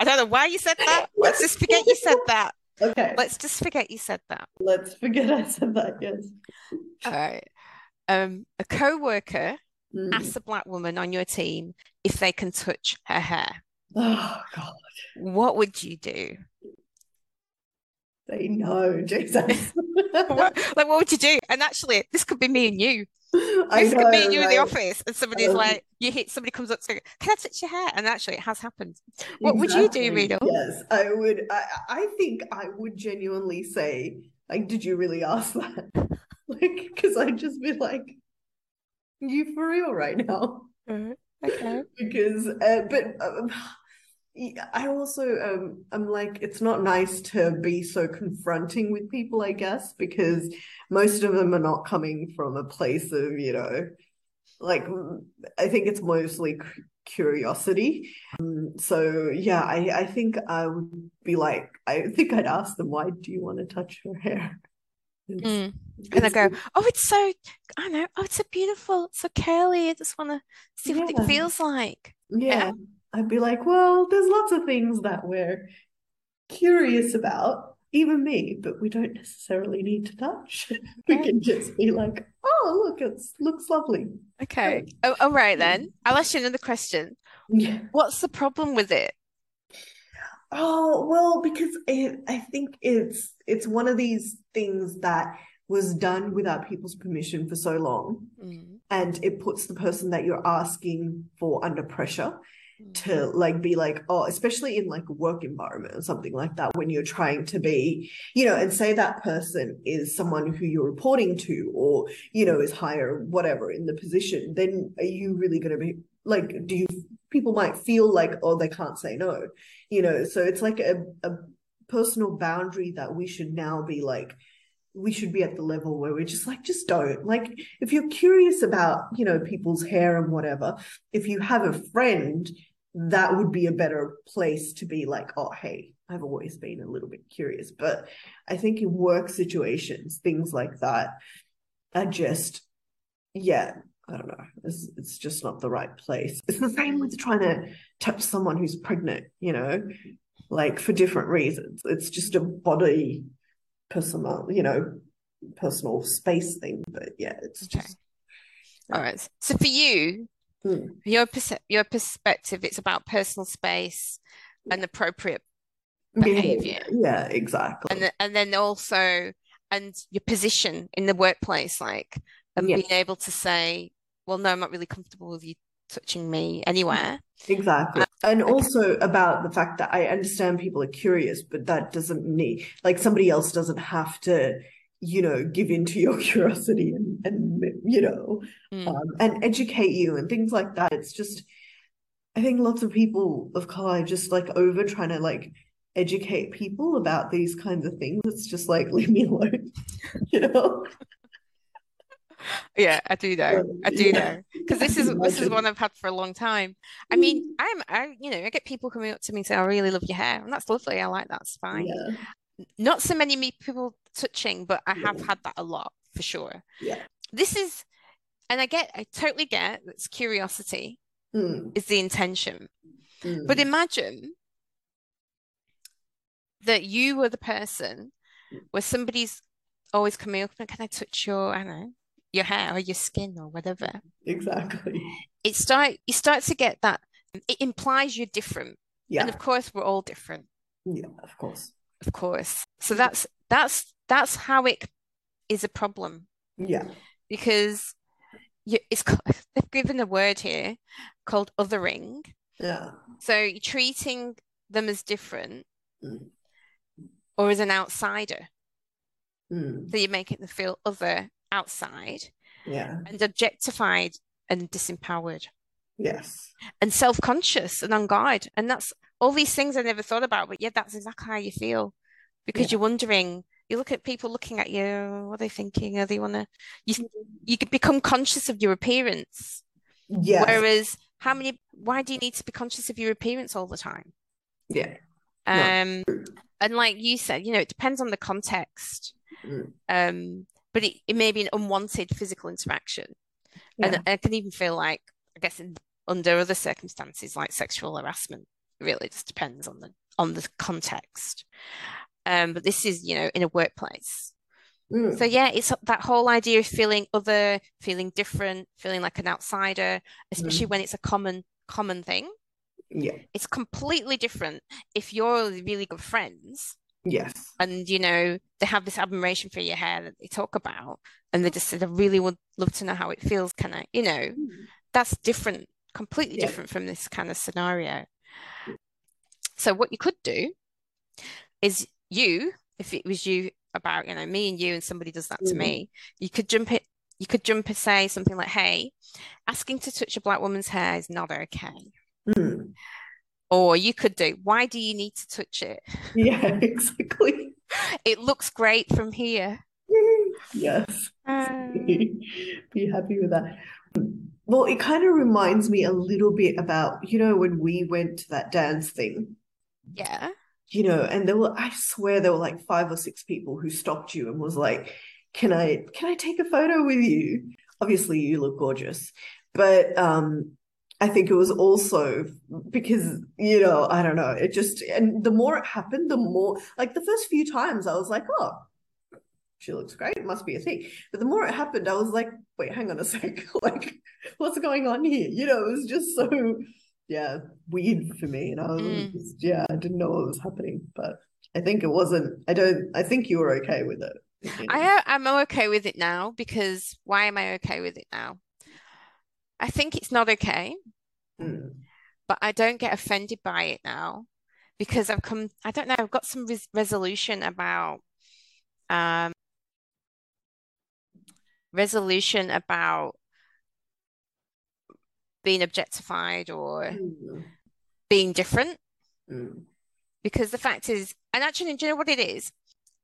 I don't know why you said that. Let's just forget you said that. Okay, Let's just forget you said that. let's forget I said that, yes. All right. Um, a co-worker Mm. asks a black woman on your team if they can touch her hair. Oh God, What would you do? they know, Jesus. What, like, what would you do? And actually, this could be me and you. I This could be know, you in the office, and somebody's Um, like, you hit somebody comes up to go, "Can I touch your hair?" And actually, it has happened. What would you do, Exactly. Rita? Yes, I would. I, I think I would genuinely say, like, did you really ask that? Like, because I'd just be like, you for real right now? Okay. Because, uh, but um, I also um, I'm like, it's not nice to be so confronting with people, I guess, because most of them are not coming from a place of, you know, like I think it's mostly curiosity. Um, so yeah, I I think I would be like, I think I'd ask them, why do you want to touch her hair? It's, Mm. And I go, oh, it's so, I know, oh, it's so beautiful, it's so curly. I just want to see what it feels like. Yeah, I'd be like, well, there's lots of things that we're curious about, even me, but we don't necessarily need to touch. We can just be like, oh, look, it looks lovely. Okay. Oh, all right then. I'll ask you another question. Yeah. What's the problem with it? Oh, well, because it, I think it's it's one of these things that was done without people's permission for so long, Mm. and it puts the person that you're asking for under pressure. To mm-hmm. like be like oh especially in like a work environment or something like that when you're trying to be you know and say that person is someone who you're reporting to or you know is higher whatever in the position then are you really going to be like do you people might feel like oh they can't say no you know? So it's like a, a personal boundary that we should now be like we should be at the level where we're just like just don't. Like if you're curious about you know people's hair and whatever if you have a friend that would be a better place to be like oh hey i've always been a little bit curious. But i think in work situations things like that are just yeah i don't know. It's, it's just not the right place. It's the same with trying to touch someone who's pregnant you know like for different reasons. It's just a body personal you know personal space thing but yeah it's Okay. just All right. So for you, Hmm. your perce- your perspective, it's about personal space and appropriate behavior. yeah exactly and and then also and your position in the workplace, like and Yeah. being able to say, well, no, I'm not really comfortable with you touching me anywhere. Exactly. And also about the fact that I understand people are curious, but that doesn't mean like, somebody else doesn't have to, you know, give in to your curiosity and, and you know, Mm. um, and educate you and things like that. It's just, I think lots of people of color are just like over trying to like educate people about these kinds of things. It's just like, leave me alone, you know? Yeah, I do know. I do Yeah. know. Because this is this is one I've had for a long time. I mean, I'm I you know, I get people coming up to me and say, I really love your hair. And that's lovely. I like that. It's fine. Yeah. Not so many people touching, but I have Yeah. had that a lot for sure. Yeah. This is and I get I totally get it's curiosity Mm, is the intention. mm. But imagine that you were the person where somebody's always coming up and can I touch your, I don't know, your hair or your skin or whatever. Exactly. It start you start to get that it implies you're different. Yeah. And of course we're all different, Yeah, of course. of course. So that's that's that's how it is a problem Yeah. because you, it's they've given a word here called othering. Yeah. So you're treating them as different Mm. or as an outsider. Mm. So you're making them feel other outside. Yeah. and objectified and disempowered Yes. and self-conscious and on guard. And that's all these things I never thought about, but yeah, that's exactly how you feel because Yeah. you're wondering, you look at people looking at you, what are they thinking? Are they wanna you you could become conscious of your appearance. Yes. Whereas how many why do you need to be conscious of your appearance all the time? Yeah. No. Um and like you said, you know, it depends on the context. Mm. Um, but it, it may be an unwanted physical interaction. And Yeah. it can even feel like, I guess, in, under other circumstances, like sexual harassment. It really just depends on the on the context. Um, but this is, you know, in a workplace. Mm. So yeah, it's that whole idea of feeling other, feeling different, feeling like an outsider, especially when it's a common common thing. Yeah. It's completely different if you're really good friends Yes. and you know they have this admiration for your hair that they talk about and they just said i really would love to know how it feels can i you know that's different completely Yeah. different from this kind of scenario so what you could do is you if it was you about you know me and you and somebody does that to Mhm. me you could jump it you could jump and say something like hey asking to touch a black woman's hair is not okay Mm. Or you could do why do you need to touch it Yeah, exactly. it looks great from here Yes. Uh, Be happy with that. Well, it kind of reminds me a little bit about, you know, when we went to that dance thing, yeah you know, and there were, I swear there were like five or six people who stopped you and was like, can I, can I take a photo with you? Obviously, you look gorgeous, but um, I think it was also because, you know, I don't know, it just, and the more it happened, the more, like the first few times I was like, oh, she looks great, it must be a thing. But the more it happened, I was like, wait, hang on a sec, like, what's going on here? You know, it was just so, yeah, weird for me. And I was Mm. just, yeah, I didn't know what was happening, but I think it wasn't, I don't, I think you were okay with it. you know. I I'm okay with it now because why am I okay with it now? I think it's not okay, Mm. but I don't get offended by it now because I've come, I don't know, I've got some res resolution about um resolution about being objectified or Mm. being different Mm. because the fact is, and actually, do you know what it is?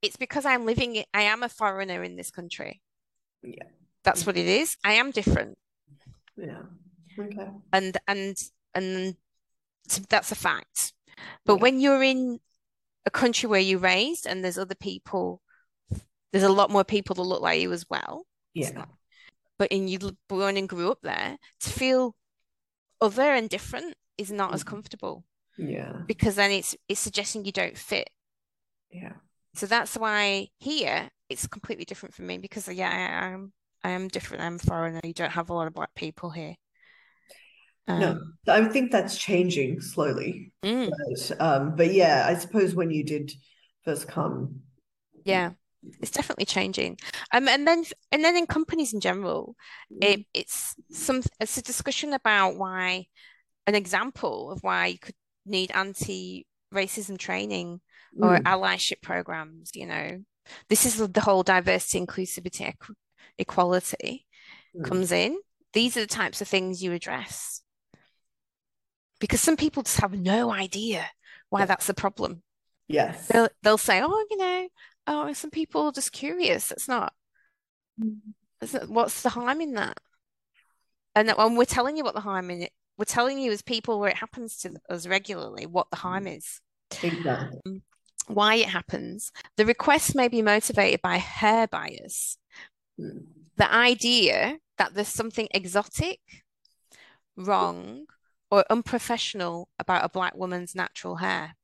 It's because I'm living I am a foreigner in this country. Yeah. That's what it is. I am different. Yeah. Okay. and and and that's a fact. But Yeah. when you're in a country where you're raised and there's other people, there's a lot more people that look like you as well. Yeah. not- But in you born and grew up there, to feel other and different is not as Mhm. comfortable Yeah. because then it's it's suggesting you don't fit. Yeah. So that's why here it's completely different for me because yeah, I am I am different. I'm foreigner. You don't have a lot of black people here. No, Um, I think that's changing slowly. mm. But, um, but yeah, I suppose when you did first come, Yeah, it's definitely changing. Um, and then and then in companies in general, it it's some it's a discussion about why an example of why you could need anti-racism training or Mm. allyship programs, you know. This is the whole diversity, inclusivity, equ equality Mm. comes in. These are the types of things you address. Because some people just have no idea why Yeah. that's a problem. Yes. They'll they'll say, oh, you know, oh, some people are just curious. It's not, that's not what's the harm in that? And that, when we're telling you what the harm in it, we're telling you as people where it happens to us regularly what the harm is, Exactly. why it happens. The request may be motivated by hair bias. The idea that there's something exotic, wrong, or unprofessional about a black woman's natural hair.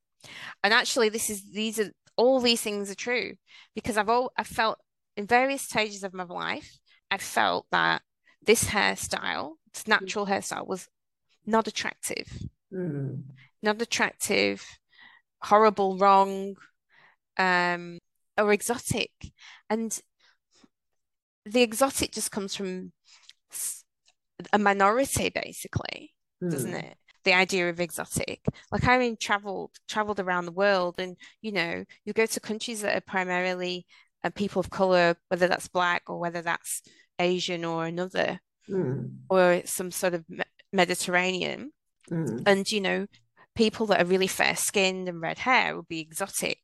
And actually, this is these are all these things are true because I've all I felt in various stages of my life, I felt that this hairstyle, this natural hairstyle, was not attractive, Mm. not attractive, horrible, wrong, um, or exotic. And the exotic just comes from a minority, basically doesn't Mm. it? The idea of exotic. Like I mean, traveled traveled around the world, and you know, you go to countries that are primarily uh, people of color, whether that's black or whether that's Asian or another, Mm, or some sort of Mediterranean. mm, And, you know, people that are really fair skinned and red hair would be exotic.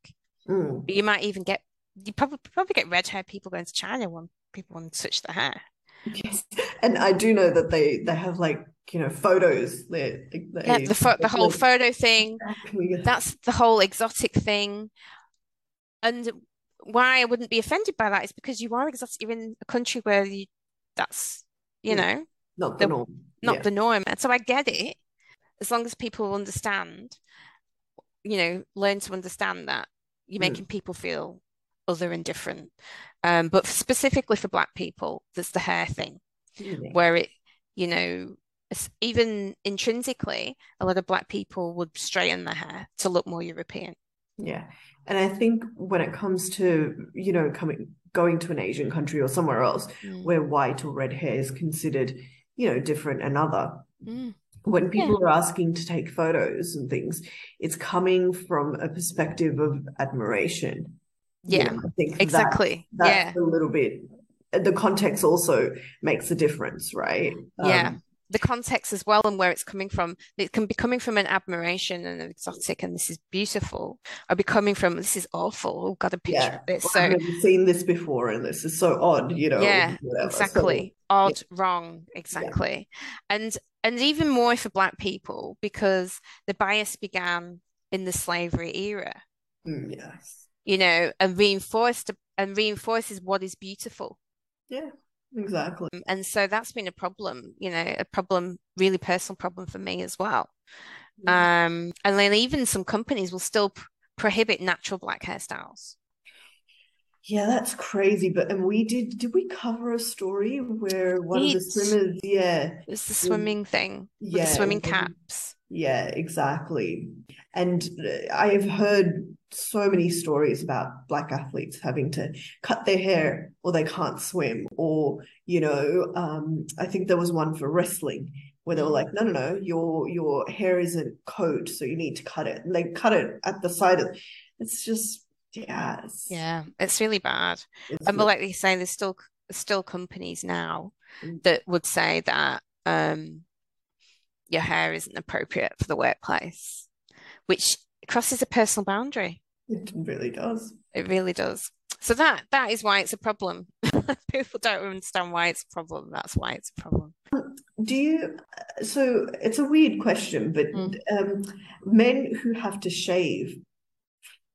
mm. You might even get, you probably probably get red hair people going to China when people want to touch their hair. Yes. And I do know that they they have like, you know, photos. They, they, Yeah, the pho- the whole photo thing, exactly. that's the whole exotic thing. And why I wouldn't be offended by that is because you are exotic. You're in a country where you, that's, you Yeah. know, not the the- norm. not Yeah. the norm. And so I get it, as long as people understand, you know, learn to understand that you're Mm. making people feel other and different. Um, but specifically for Black people, there's the hair thing Yeah. where it, you know, even intrinsically, a lot of Black people would straighten their hair to look more European. Yeah. And I think when it comes to, you know, coming going to an Asian country or somewhere else Mm. where white or red hair is considered, you know, different and other, Mm. when people are asking to take photos and things, it's coming from a perspective of admiration. You Yeah, know, I think that- exactly. that's Yeah. a little bit the context also makes a difference, right? Yeah. Um, the context as well and where it's coming from. It can be coming from an admiration and an exotic, and this is beautiful, or be coming from this is awful. Oh, got a picture yeah. of this. So I've never seen this before and this is so odd, you know. yeah, whatever. So, exactly. Odd, wrong, exactly. And and even more for Black people because the bias began in the slavery era, mm, yes. You know, and reinforced and reinforces what is beautiful. Yeah, exactly. And so that's been a problem, you know, a problem, really personal problem for me as well. Um, and then even some companies will still pr prohibit natural black hairstyles. Yeah, that's crazy. But and we did did we cover a story where one of the swimmers, yeah, It's the Mm. swimming thing yeah, swimming caps. Yeah, exactly. And uh, I have heard so many stories about black athletes having to cut their hair or they can't swim, or, you know, um, I think there was one for wrestling where they were like, no, no, no, your your hair isn't coat, so you need to cut it. And they cut it at the side of it's just it's, Yeah, it's really bad. it's And but like you say, there's still still companies now Mm. that would say that um, your hair isn't appropriate for the workplace, which crosses a personal boundary. it really does. It really does. So that that is why it's a problem. People don't understand why it's a problem. That's why it's a problem. Do you, so it's a weird question, but Mm. um, men who have to shave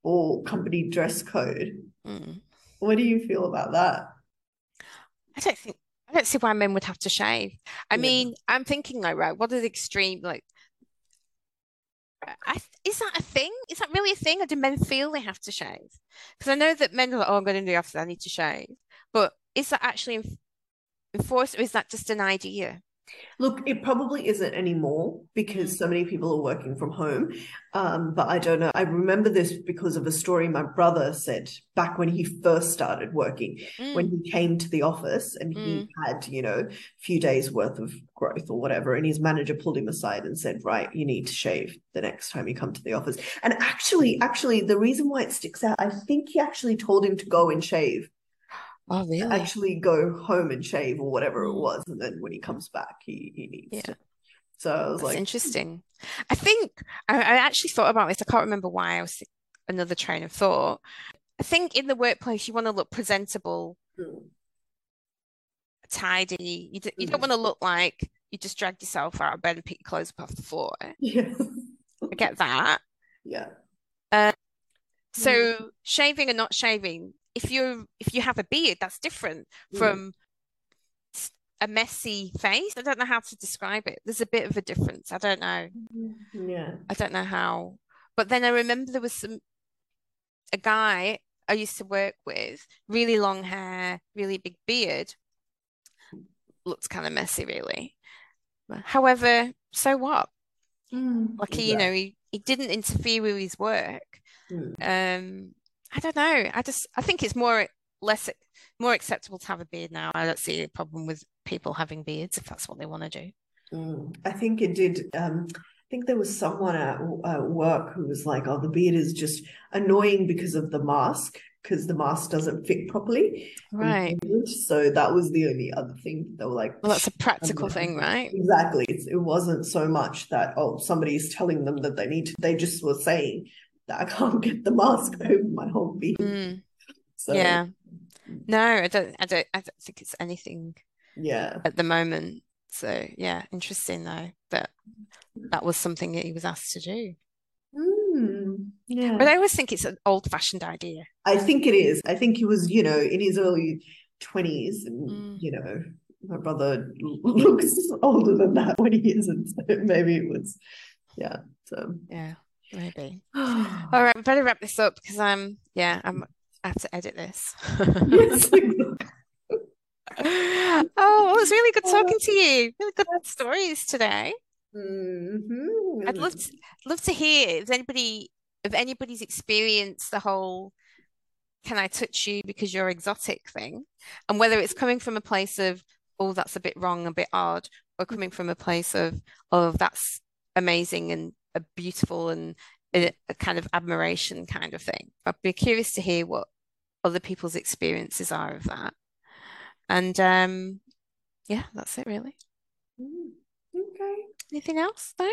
or company dress code, Mm. what do you feel about that? I don't think I don't see why men would have to shave. I Yeah. mean, I'm thinking like, right, what are the extreme like? I, is that a thing? Is that really a thing, or do men feel they have to shave? Because I know that men are like, oh, I'm going to do after I need to shave, but is that actually enforced, or is that just an idea? Look, it probably isn't anymore because Mm. so many people are working from home. Um, but I don't know. I remember this because of a story my brother said back when he first started working. when Mm, he came to the office and he had, you know, a few days worth of growth or whatever, and his manager pulled him aside and said, Right, you need to shave the next time you come to the office. And actually, actually, the reason why it sticks out, I think he actually told him to go and shave, Oh, really? actually go home and shave or whatever it Mm. was. And then when he comes back, he, he needs Yeah. to. So I was That's like, interesting. I think I, I actually thought about this. I can't remember why I was another train of thought. I think in the workplace you want to look presentable, "Hmm, tidy. You, d you don't Mm. want to look like you just dragged yourself out of bed and picked your clothes up off the floor. yeah. I get that. Yeah. So shaving and not shaving, if you if you have a beard, that's different Mm. from s- a messy face. I don't know how to describe it. There's a bit of a difference. I don't know. Yeah. I don't know how. But then I remember there was some a guy I used to work with, really long hair, really big beard. Looked kind of messy, really. However, so what? Mm, Like he, you know, he, he didn't interfere with his work. Mm. Um, I don't know. I just I think it's more less more acceptable to have a beard now. I don't see a problem with people having beards if that's what they want to do. Mm, I think it did. Um, I think there was someone at uh, work who was like, "Oh, the beard is just annoying because of the mask." because the mask doesn't fit properly. Right. So that was the only other thing they were like. Well, that's a practical thing, right? Exactly. It's, it wasn't so much that oh somebody's telling them that they need to. They just were saying that I can't get the mask over my whole being. Mm, So yeah. No, I don't. I don't. I don't think it's anything yeah, at the moment. So yeah, interesting though that that was something that he was asked to do. Mm, yeah. But I always think it's an old-fashioned idea. I think it is. I think he was, you know, in his early twenties, and Mm. you know, my brother looks older than that when he isn't. So maybe it was, yeah. So, Yeah, maybe. All right, we better wrap this up because I'm yeah, I'm I have to edit this. Oh, well, it was really good talking to you. Really good stories today. Mm-hmm. I'd love to love to hear if anybody if anybody's experienced the whole can I touch you because you're exotic thing, and whether it's coming from a place of oh that's a bit wrong, a bit odd, or coming from a place of oh that's amazing and a beautiful and a, a kind of admiration kind of thing. I'd be curious to hear what other people's experiences are of that. And um, yeah, that's it really. Mm, Okay. Anything else? No?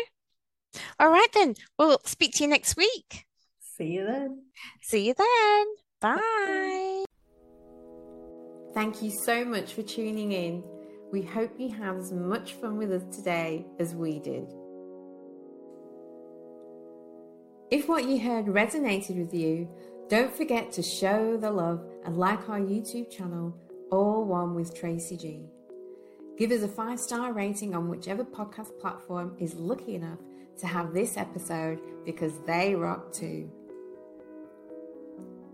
All right then. We'll speak to you next week. See you then. See you then. Bye. Thank you so much for tuning in. We hope you have as much fun with us today as we did. If what you heard resonated with you, don't forget to show the love and like our YouTube channel, All One with Tracy G. Give us a five star rating on whichever podcast platform is lucky enough to have this episode because they rock too.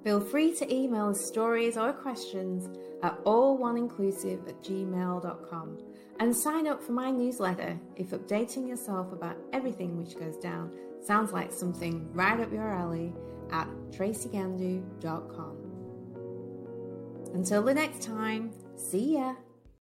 Feel free to email us stories or questions at alloneinclusive at gmail.com and sign up for my newsletter if updating yourself about everything which goes down sounds like something right up your alley at tracygandu.com. Until the next time, see ya!